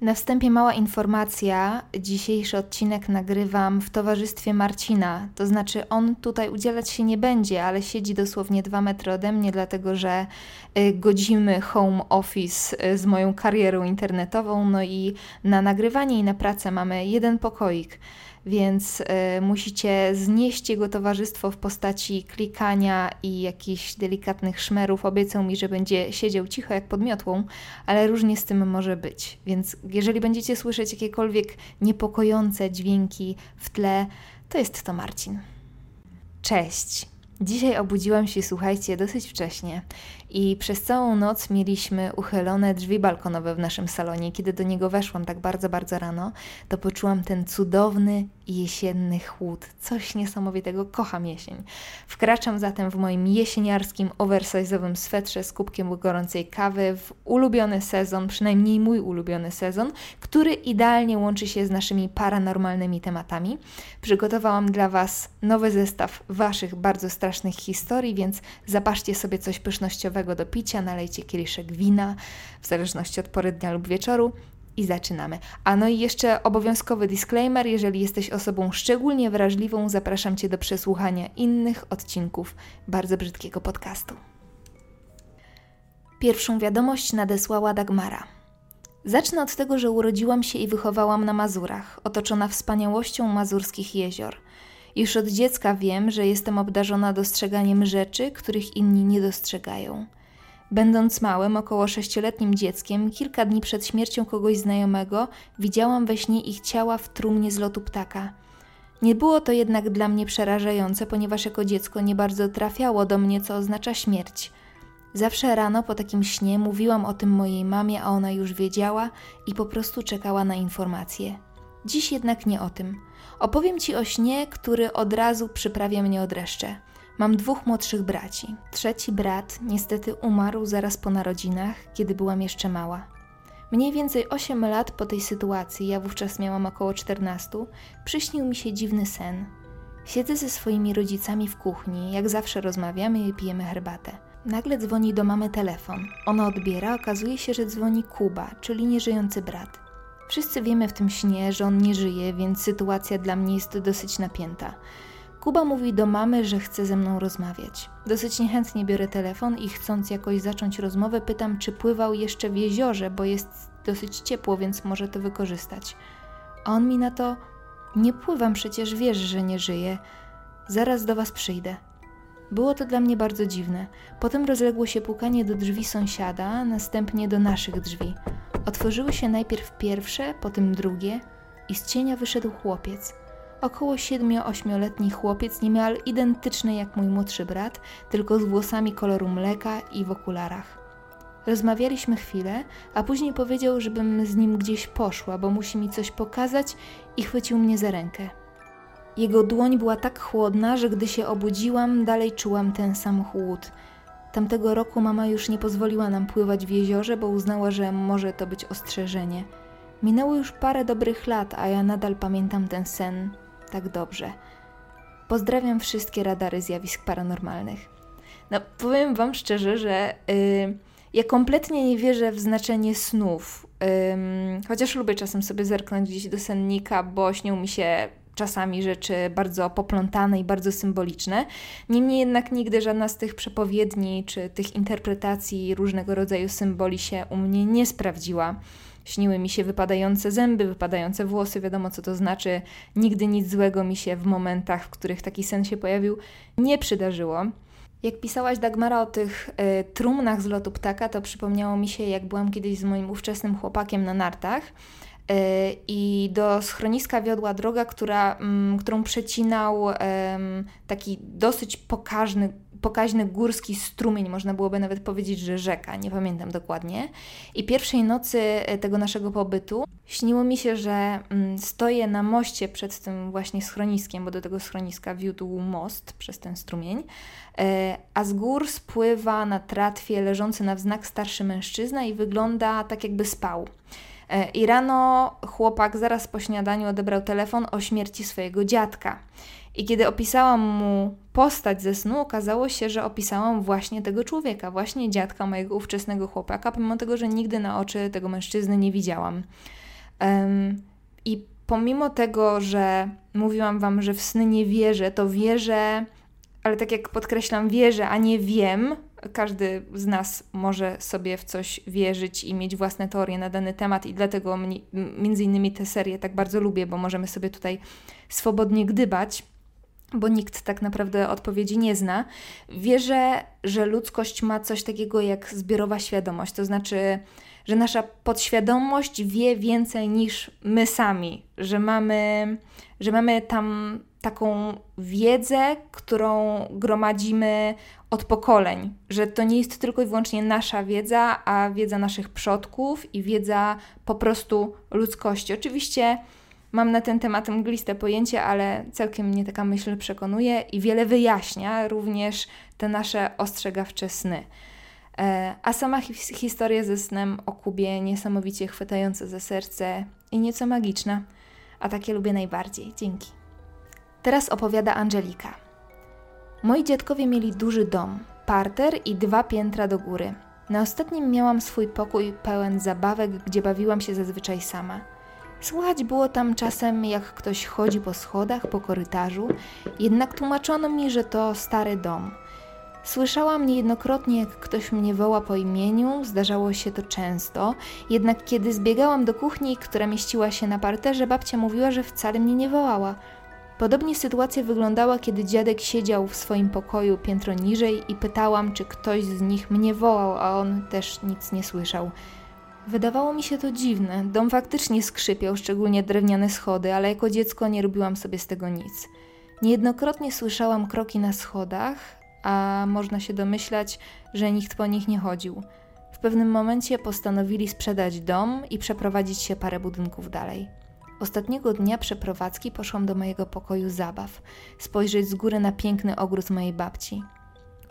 Na wstępie mała informacja. Dzisiejszy odcinek nagrywam w towarzystwie Marcina. To znaczy, on tutaj udzielać się nie będzie, ale siedzi dosłownie dwa metry ode mnie, dlatego że y, godzimy home office y, z moją karierą internetową. No i na nagrywanie i na pracę mamy jeden pokoik więc y, musicie znieść jego towarzystwo w postaci klikania i jakichś delikatnych szmerów. Obiecał mi, że będzie siedział cicho jak pod miotłą, ale różnie z tym może być. Więc jeżeli będziecie słyszeć jakiekolwiek niepokojące dźwięki w tle, to jest to Marcin. Cześć! Dzisiaj obudziłam się, słuchajcie, dosyć wcześnie i przez całą noc mieliśmy uchylone drzwi balkonowe w naszym salonie. Kiedy do niego weszłam tak bardzo, bardzo rano, to poczułam ten cudowny jesienny chłód. Coś niesamowitego, kocham jesień. Wkraczam zatem w moim jesieniarskim, oversize'owym swetrze z kubkiem gorącej kawy w ulubiony sezon, przynajmniej mój ulubiony sezon, który idealnie łączy się z naszymi paranormalnymi tematami. Przygotowałam dla Was nowy zestaw Waszych bardzo strasznych historii, więc zapaszcie sobie coś pysznościowego do picia, nalejcie kieliszek wina, w zależności od pory dnia lub wieczoru i zaczynamy. A no i jeszcze obowiązkowy disclaimer, jeżeli jesteś osobą szczególnie wrażliwą, zapraszam Cię do przesłuchania innych odcinków bardzo brzydkiego podcastu. Pierwszą wiadomość nadesłała Dagmara. Zacznę od tego, że urodziłam się i wychowałam na Mazurach, otoczona wspaniałością mazurskich jezior – już od dziecka wiem, że jestem obdarzona dostrzeganiem rzeczy, których inni nie dostrzegają. Będąc małym, około sześcioletnim dzieckiem, kilka dni przed śmiercią kogoś znajomego, widziałam we śnie ich ciała w trumnie z lotu ptaka. Nie było to jednak dla mnie przerażające, ponieważ jako dziecko nie bardzo trafiało do mnie, co oznacza śmierć. Zawsze rano po takim śnie mówiłam o tym mojej mamie, a ona już wiedziała i po prostu czekała na informacje. Dziś jednak nie o tym. Opowiem Ci o śnie, który od razu przyprawia mnie o dreszcze. Mam dwóch młodszych braci. Trzeci brat niestety umarł zaraz po narodzinach, kiedy byłam jeszcze mała. Mniej więcej 8 lat po tej sytuacji, ja wówczas miałam około 14, przyśnił mi się dziwny sen. Siedzę ze swoimi rodzicami w kuchni, jak zawsze rozmawiamy i pijemy herbatę. Nagle dzwoni do mamy telefon. Ona odbiera, okazuje się, że dzwoni Kuba, czyli nieżyjący brat. Wszyscy wiemy w tym śnie, że on nie żyje, więc sytuacja dla mnie jest dosyć napięta. Kuba mówi do mamy, że chce ze mną rozmawiać. Dosyć niechętnie biorę telefon i chcąc jakoś zacząć rozmowę, pytam, czy pływał jeszcze w jeziorze, bo jest dosyć ciepło, więc może to wykorzystać. A on mi na to: Nie pływam, przecież wiesz, że nie żyję. Zaraz do was przyjdę. Było to dla mnie bardzo dziwne. Potem rozległo się pukanie do drzwi sąsiada, następnie do naszych drzwi. Otworzyły się najpierw pierwsze, potem drugie i z cienia wyszedł chłopiec. Około 7-8-letni chłopiec, niemal identyczny jak mój młodszy brat, tylko z włosami koloru mleka i w okularach. Rozmawialiśmy chwilę, a później powiedział, żebym z nim gdzieś poszła, bo musi mi coś pokazać i chwycił mnie za rękę. Jego dłoń była tak chłodna, że gdy się obudziłam, dalej czułam ten sam chłód – Tamtego roku mama już nie pozwoliła nam pływać w jeziorze, bo uznała, że może to być ostrzeżenie. Minęło już parę dobrych lat, a ja nadal pamiętam ten sen tak dobrze. Pozdrawiam wszystkie radary zjawisk paranormalnych. No, powiem Wam szczerze, że yy, ja kompletnie nie wierzę w znaczenie snów. Yy, chociaż lubię czasem sobie zerknąć gdzieś do sennika, bo śnią mi się czasami rzeczy bardzo poplątane i bardzo symboliczne. Niemniej jednak nigdy żadna z tych przepowiedni czy tych interpretacji różnego rodzaju symboli się u mnie nie sprawdziła. Śniły mi się wypadające zęby, wypadające włosy, wiadomo co to znaczy. Nigdy nic złego mi się w momentach, w których taki sen się pojawił, nie przydarzyło. Jak pisałaś Dagmara o tych y, trumnach z lotu ptaka, to przypomniało mi się, jak byłam kiedyś z moim ówczesnym chłopakiem na nartach i do schroniska wiodła droga, która, mm, którą przecinał taki dosyć pokaźny, pokaźny górski strumień, można byłoby nawet powiedzieć, że rzeka, nie pamiętam dokładnie. I pierwszej nocy e, tego naszego pobytu śniło mi się, że mm, stoję na moście przed tym właśnie schroniskiem, bo do tego schroniska wiódł most przez ten strumień, e, a z gór spływa na tratwie leżący na wznak starszy mężczyzna i wygląda tak jakby spał. E, I rano chłopak zaraz po śniadaniu odebrał telefon o śmierci swojego dziadka. I kiedy opisałam mu postać ze snu, okazało się, że opisałam właśnie tego człowieka, właśnie dziadka mojego ówczesnego chłopaka, pomimo tego, że nigdy na oczy tego mężczyzny nie widziałam. Um, I pomimo tego, że mówiłam Wam, że w sny nie wierzę, to wierzę, ale tak jak podkreślam, wierzę, a nie wiem. Każdy z nas może sobie w coś wierzyć i mieć własne teorie na dany temat, i dlatego między innymi tę serię tak bardzo lubię, bo możemy sobie tutaj swobodnie gdybać bo nikt tak naprawdę odpowiedzi nie zna. Wierzę, że ludzkość ma coś takiego jak zbiorowa świadomość, to znaczy, że nasza podświadomość wie więcej niż my sami, że mamy, że mamy tam taką wiedzę, którą gromadzimy od pokoleń, że to nie jest tylko i wyłącznie nasza wiedza, a wiedza naszych przodków i wiedza po prostu ludzkości. Oczywiście Mam na ten temat mgliste pojęcie, ale całkiem mnie taka myśl przekonuje i wiele wyjaśnia również te nasze ostrzegawcze sny. E, a sama hi historia ze snem o Kubie niesamowicie chwytająca za serce i nieco magiczna, a takie lubię najbardziej. Dzięki. Teraz opowiada Angelika. Moi dziadkowie mieli duży dom, parter i dwa piętra do góry. Na ostatnim miałam swój pokój pełen zabawek, gdzie bawiłam się zazwyczaj sama. Słychać było tam czasem, jak ktoś chodzi po schodach, po korytarzu, jednak tłumaczono mi, że to stary dom. Słyszałam niejednokrotnie, jak ktoś mnie woła po imieniu, zdarzało się to często, jednak kiedy zbiegałam do kuchni, która mieściła się na parterze, babcia mówiła, że wcale mnie nie wołała. Podobnie sytuacja wyglądała, kiedy dziadek siedział w swoim pokoju piętro niżej i pytałam, czy ktoś z nich mnie wołał, a on też nic nie słyszał. Wydawało mi się to dziwne. Dom faktycznie skrzypiał, szczególnie drewniane schody, ale jako dziecko nie robiłam sobie z tego nic. Niejednokrotnie słyszałam kroki na schodach, a można się domyślać, że nikt po nich nie chodził. W pewnym momencie postanowili sprzedać dom i przeprowadzić się parę budynków dalej. Ostatniego dnia przeprowadzki poszłam do mojego pokoju zabaw, spojrzeć z góry na piękny ogród mojej babci.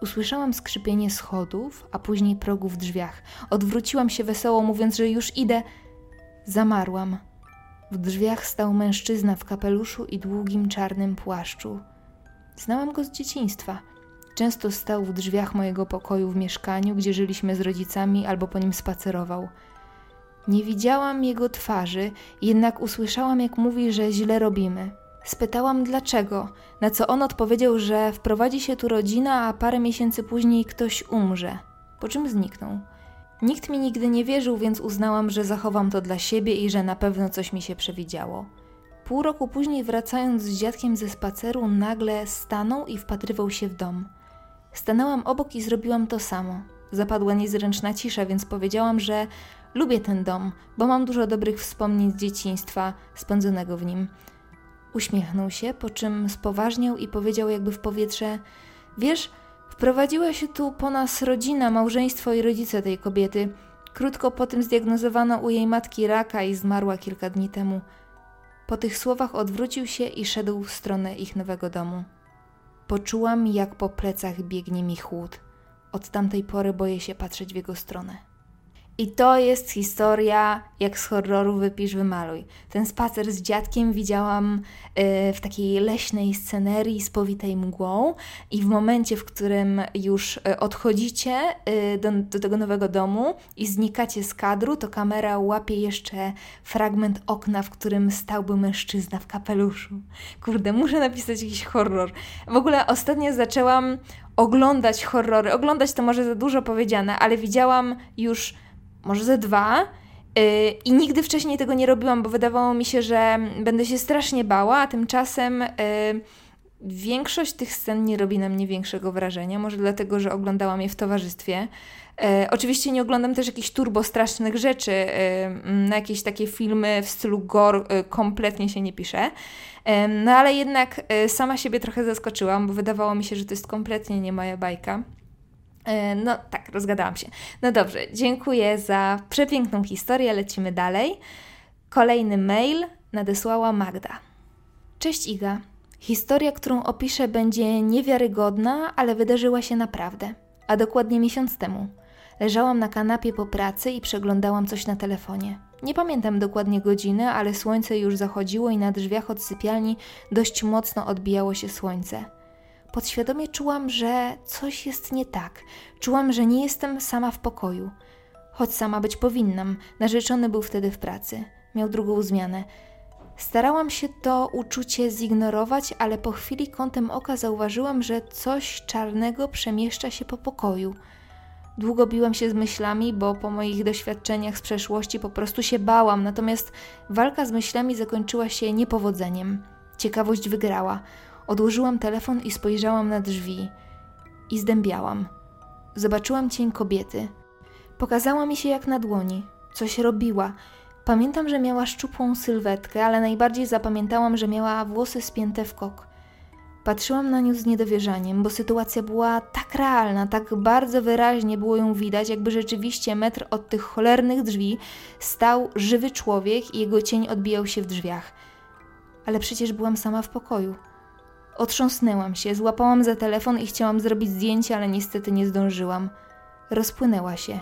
Usłyszałam skrzypienie schodów, a później progu w drzwiach. Odwróciłam się wesoło, mówiąc, że już idę. Zamarłam. W drzwiach stał mężczyzna w kapeluszu i długim czarnym płaszczu. Znałam go z dzieciństwa. Często stał w drzwiach mojego pokoju w mieszkaniu, gdzie żyliśmy z rodzicami, albo po nim spacerował. Nie widziałam jego twarzy, jednak usłyszałam, jak mówi, że źle robimy. Spytałam dlaczego, na co on odpowiedział, że wprowadzi się tu rodzina, a parę miesięcy później ktoś umrze, po czym zniknął. Nikt mi nigdy nie wierzył, więc uznałam, że zachowam to dla siebie i że na pewno coś mi się przewidziało. Pół roku później, wracając z dziadkiem ze spaceru, nagle stanął i wpatrywał się w dom. Stanęłam obok i zrobiłam to samo. Zapadła niezręczna cisza, więc powiedziałam, że lubię ten dom, bo mam dużo dobrych wspomnień z dzieciństwa spędzonego w nim. Uśmiechnął się, po czym spoważniał i powiedział jakby w powietrze: Wiesz, wprowadziła się tu po nas rodzina, małżeństwo i rodzice tej kobiety. Krótko po tym zdiagnozowano u jej matki raka i zmarła kilka dni temu. Po tych słowach odwrócił się i szedł w stronę ich nowego domu. Poczułam, jak po plecach biegnie mi chłód. Od tamtej pory boję się patrzeć w jego stronę. I to jest historia, jak z horroru wypisz, wymaluj. Ten spacer z dziadkiem widziałam y, w takiej leśnej scenerii z powitej mgłą i w momencie, w którym już y, odchodzicie y, do, do tego nowego domu i znikacie z kadru, to kamera łapie jeszcze fragment okna, w którym stałby mężczyzna w kapeluszu. Kurde, muszę napisać jakiś horror. W ogóle ostatnio zaczęłam oglądać horrory. Oglądać to może za dużo powiedziane, ale widziałam już może ze dwa. Y, I nigdy wcześniej tego nie robiłam, bo wydawało mi się, że będę się strasznie bała, a tymczasem y, większość tych scen nie robi na mnie większego wrażenia. Może dlatego, że oglądałam je w towarzystwie. Y, oczywiście nie oglądam też jakichś turbo strasznych rzeczy. Na jakieś takie filmy w stylu gore kompletnie się nie piszę. No ale jednak sama siebie trochę zaskoczyłam, bo wydawało mi się, że to jest kompletnie nie moja bajka. E, no tak, rozgadałam się. No dobrze, dziękuję za przepiękną historię, lecimy dalej. Kolejny mail nadesłała Magda. Cześć Iga. Historia, którą opiszę, będzie niewiarygodna, ale wydarzyła się naprawdę, a dokładnie miesiąc temu. Leżałam na kanapie po pracy i przeglądałam coś na telefonie. Nie pamiętam dokładnie godziny, ale słońce już zachodziło i na drzwiach od sypialni dość mocno odbijało się słońce. Podświadomie czułam, że coś jest nie tak. Czułam, że nie jestem sama w pokoju. Choć sama być powinnam, narzeczony był wtedy w pracy. Miał drugą zmianę. Starałam się to uczucie zignorować, ale po chwili kątem oka zauważyłam, że coś czarnego przemieszcza się po pokoju. Długo biłam się z myślami, bo po moich doświadczeniach z przeszłości po prostu się bałam, natomiast walka z myślami zakończyła się niepowodzeniem. Ciekawość wygrała. Odłożyłam telefon i spojrzałam na drzwi. I zdębiałam. Zobaczyłam cień kobiety. Pokazała mi się jak na dłoni. Coś robiła. Pamiętam, że miała szczupłą sylwetkę, ale najbardziej zapamiętałam, że miała włosy spięte w kok. Patrzyłam na nią z niedowierzaniem, bo sytuacja była tak realna, tak bardzo wyraźnie było ją widać, jakby rzeczywiście metr od tych cholernych drzwi stał żywy człowiek i jego cień odbijał się w drzwiach. Ale przecież byłam sama w pokoju. Otrząsnęłam się, złapałam za telefon i chciałam zrobić zdjęcie, ale niestety nie zdążyłam. Rozpłynęła się.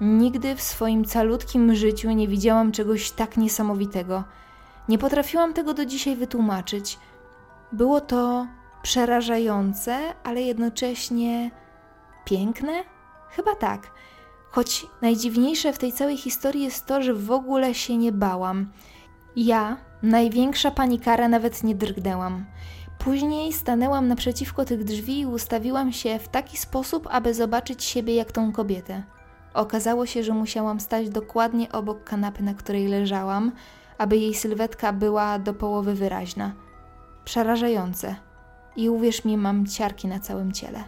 Nigdy w swoim calutkim życiu nie widziałam czegoś tak niesamowitego. Nie potrafiłam tego do dzisiaj wytłumaczyć. Było to przerażające, ale jednocześnie piękne? Chyba tak. Choć najdziwniejsze w tej całej historii jest to, że w ogóle się nie bałam. Ja, największa panikara, nawet nie drgnęłam. Później stanęłam naprzeciwko tych drzwi i ustawiłam się w taki sposób, aby zobaczyć siebie jak tą kobietę. Okazało się, że musiałam stać dokładnie obok kanapy, na której leżałam, aby jej sylwetka była do połowy wyraźna. Przerażające. I uwierz mi, mam ciarki na całym ciele.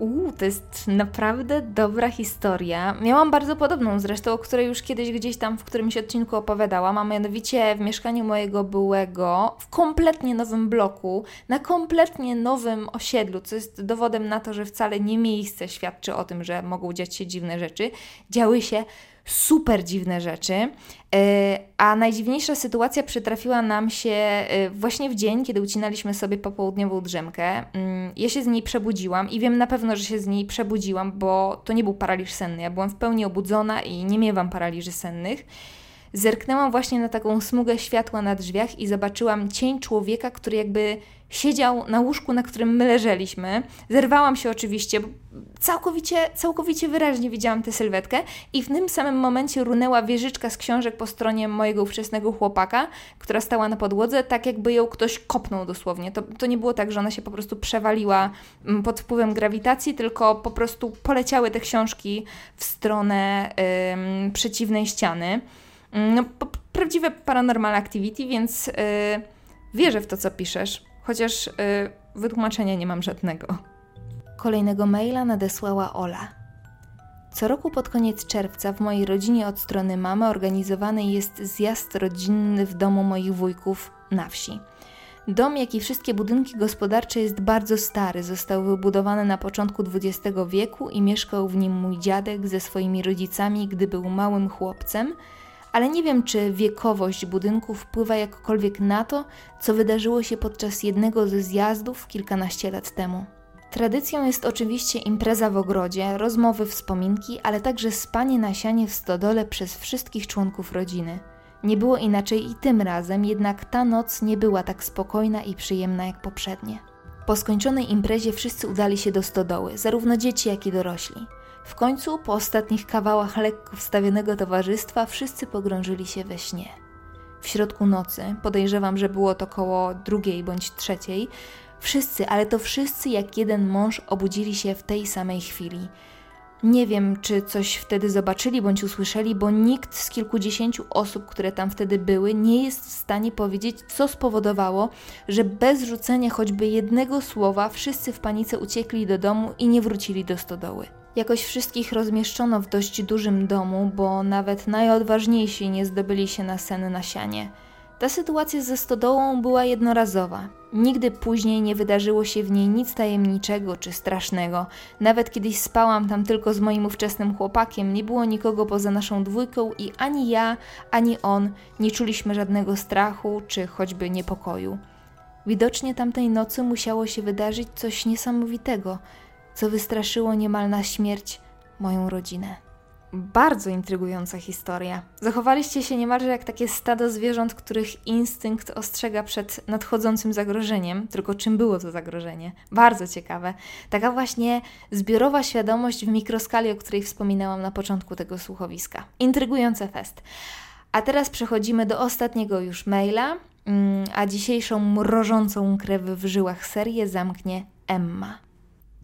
Uuu, to jest naprawdę dobra historia. Miałam bardzo podobną zresztą, o której już kiedyś gdzieś tam w którymś odcinku opowiadałam, a mianowicie w mieszkaniu mojego byłego, w kompletnie nowym bloku, na kompletnie nowym osiedlu, co jest dowodem na to, że wcale nie miejsce świadczy o tym, że mogą dziać się dziwne rzeczy. Działy się super dziwne rzeczy. E, a najdziwniejsza sytuacja przytrafiła nam się e, właśnie w dzień, kiedy ucinaliśmy sobie popołudniową drzemkę. Mm, ja się z niej przebudziłam i wiem na pewno, że się z niej przebudziłam, bo to nie był paraliż senny. Ja byłam w pełni obudzona i nie miewam paraliży sennych. Zerknęłam właśnie na taką smugę światła na drzwiach i zobaczyłam cień człowieka, który jakby siedział na łóżku, na którym my leżeliśmy. Zerwałam się oczywiście, bo całkowicie, całkowicie wyraźnie widziałam tę sylwetkę i w tym samym momencie runęła wieżyczka z książek po stronie mojego ówczesnego chłopaka, która stała na podłodze, tak jakby ją ktoś kopnął dosłownie. To, to nie było tak, że ona się po prostu przewaliła mm, pod wpływem grawitacji, tylko po prostu poleciały te książki w stronę ym, przeciwnej ściany. Mm, no, prawdziwe paranormal activity, więc yy, wierzę w to, co piszesz chociaż y, wytłumaczenia nie mam żadnego. Kolejnego maila nadesłała Ola. Co roku pod koniec czerwca w mojej rodzinie od strony mamy organizowany jest zjazd rodzinny w domu moich wujków na wsi. Dom, jak i wszystkie budynki gospodarcze jest bardzo stary, został wybudowany na początku XX wieku i mieszkał w nim mój dziadek ze swoimi rodzicami, gdy był małym chłopcem – ale nie wiem, czy wiekowość budynku wpływa jakkolwiek na to, co wydarzyło się podczas jednego ze zjazdów kilkanaście lat temu. Tradycją jest oczywiście impreza w ogrodzie, rozmowy, wspominki, ale także spanie na sianie w stodole przez wszystkich członków rodziny. Nie było inaczej i tym razem, jednak ta noc nie była tak spokojna i przyjemna jak poprzednie. Po skończonej imprezie wszyscy udali się do stodoły, zarówno dzieci, jak i dorośli. W końcu, po ostatnich kawałach lekko wstawionego towarzystwa, wszyscy pogrążyli się we śnie. W środku nocy, podejrzewam, że było to koło drugiej bądź trzeciej, wszyscy, ale to wszyscy jak jeden mąż obudzili się w tej samej chwili. Nie wiem, czy coś wtedy zobaczyli bądź usłyszeli, bo nikt z kilkudziesięciu osób, które tam wtedy były, nie jest w stanie powiedzieć, co spowodowało, że bez rzucenia choćby jednego słowa wszyscy w panice uciekli do domu i nie wrócili do stodoły. Jakoś wszystkich rozmieszczono w dość dużym domu, bo nawet najodważniejsi nie zdobyli się na sen na sianie. Ta sytuacja ze stodołą była jednorazowa. Nigdy później nie wydarzyło się w niej nic tajemniczego czy strasznego. Nawet kiedyś spałam tam tylko z moim ówczesnym chłopakiem, nie było nikogo poza naszą dwójką i ani ja, ani on nie czuliśmy żadnego strachu czy choćby niepokoju. Widocznie tamtej nocy musiało się wydarzyć coś niesamowitego – co wystraszyło niemal na śmierć moją rodzinę. Bardzo intrygująca historia. Zachowaliście się niemalże jak takie stado zwierząt, których instynkt ostrzega przed nadchodzącym zagrożeniem, tylko czym było to zagrożenie. Bardzo ciekawe. Taka właśnie zbiorowa świadomość w mikroskali, o której wspominałam na początku tego słuchowiska. Intrygujące fest. A teraz przechodzimy do ostatniego już maila, mm, a dzisiejszą mrożącą krew w żyłach serię zamknie Emma.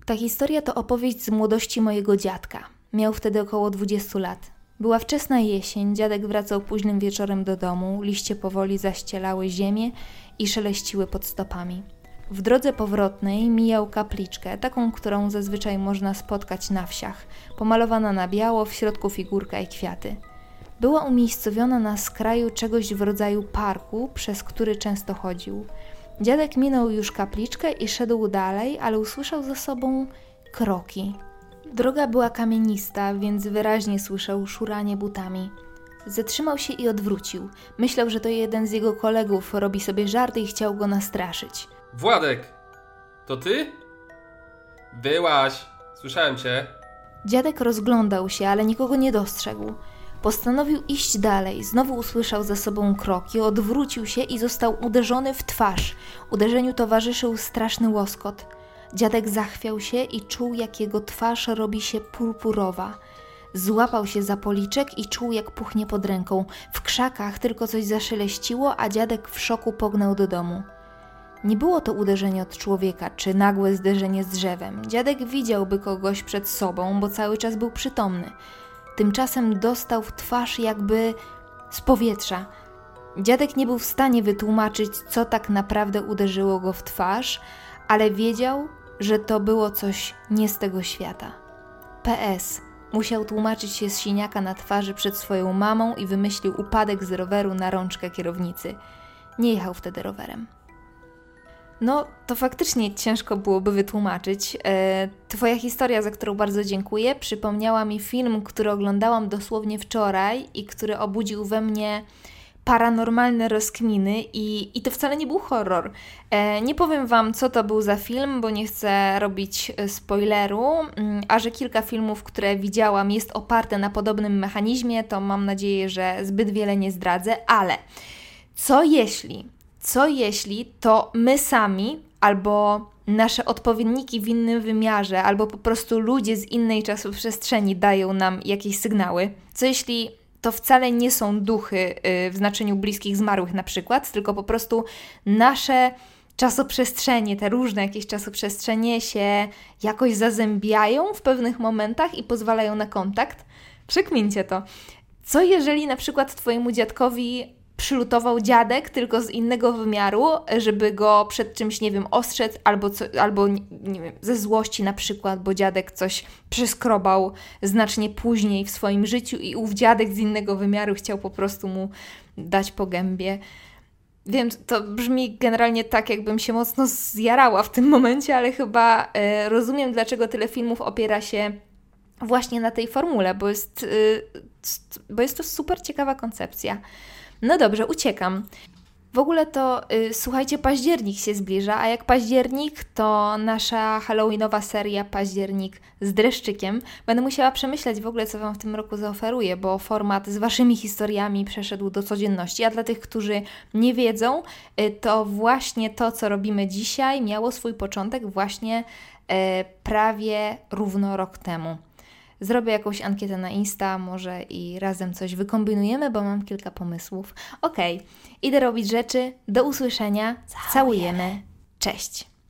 Ta historia to opowieść z młodości mojego dziadka. Miał wtedy około 20 lat. Była wczesna jesień, dziadek wracał późnym wieczorem do domu, liście powoli zaścielały ziemię i szeleściły pod stopami. W drodze powrotnej mijał kapliczkę, taką, którą zazwyczaj można spotkać na wsiach, pomalowana na biało, w środku figurka i kwiaty. Była umiejscowiona na skraju czegoś w rodzaju parku, przez który często chodził. Dziadek minął już kapliczkę i szedł dalej, ale usłyszał za sobą kroki. Droga była kamienista, więc wyraźnie słyszał szuranie butami. Zatrzymał się i odwrócił. Myślał, że to jeden z jego kolegów robi sobie żarty i chciał go nastraszyć. Władek! To ty? Byłaś! Słyszałem cię. Dziadek rozglądał się, ale nikogo nie dostrzegł. Postanowił iść dalej. Znowu usłyszał za sobą kroki, odwrócił się i został uderzony w twarz. Uderzeniu towarzyszył straszny łoskot. Dziadek zachwiał się i czuł, jak jego twarz robi się purpurowa. Złapał się za policzek i czuł, jak puchnie pod ręką. W krzakach tylko coś zaszeleściło, a dziadek w szoku pognał do domu. Nie było to uderzenie od człowieka, czy nagłe zderzenie z drzewem. Dziadek widziałby kogoś przed sobą, bo cały czas był przytomny. Tymczasem dostał w twarz jakby z powietrza. Dziadek nie był w stanie wytłumaczyć, co tak naprawdę uderzyło go w twarz, ale wiedział, że to było coś nie z tego świata. PS. Musiał tłumaczyć się z siniaka na twarzy przed swoją mamą i wymyślił upadek z roweru na rączkę kierownicy. Nie jechał wtedy rowerem. No, to faktycznie ciężko byłoby wytłumaczyć. E, twoja historia, za którą bardzo dziękuję, przypomniała mi film, który oglądałam dosłownie wczoraj i który obudził we mnie paranormalne rozkminy i, i to wcale nie był horror. E, nie powiem Wam, co to był za film, bo nie chcę robić e, spoileru, mm, a że kilka filmów, które widziałam, jest oparte na podobnym mechanizmie, to mam nadzieję, że zbyt wiele nie zdradzę, ale co jeśli, co jeśli to my sami albo nasze odpowiedniki w innym wymiarze, albo po prostu ludzie z innej czasoprzestrzeni dają nam jakieś sygnały? Co jeśli to wcale nie są duchy y, w znaczeniu bliskich zmarłych na przykład, tylko po prostu nasze czasoprzestrzenie, te różne jakieś czasoprzestrzenie się jakoś zazębiają w pewnych momentach i pozwalają na kontakt. Przekmincie to. Co jeżeli na przykład Twojemu dziadkowi przylutował dziadek, tylko z innego wymiaru, żeby go przed czymś, nie wiem, ostrzec, albo, co, albo nie wiem, ze złości na przykład, bo dziadek coś przeskrobał znacznie później w swoim życiu i ów dziadek z innego wymiaru chciał po prostu mu dać po gębie. Wiem, to brzmi generalnie tak, jakbym się mocno zjarała w tym momencie, ale chyba e, rozumiem, dlaczego tyle filmów opiera się właśnie na tej formule, bo jest, e, bo jest to super ciekawa koncepcja. No dobrze, uciekam. W ogóle to y, słuchajcie, październik się zbliża, a jak październik, to nasza Halloweenowa seria Październik z dreszczykiem. Będę musiała przemyśleć w ogóle, co Wam w tym roku zaoferuję, bo format z Waszymi historiami przeszedł do codzienności. A dla tych, którzy nie wiedzą, y, to właśnie to, co robimy dzisiaj, miało swój początek właśnie y, prawie równo rok temu. Zrobię jakąś ankietę na Insta, może i razem coś wykombinujemy, bo mam kilka pomysłów. Okej, okay, idę robić rzeczy. Do usłyszenia. Całujemy. Cześć.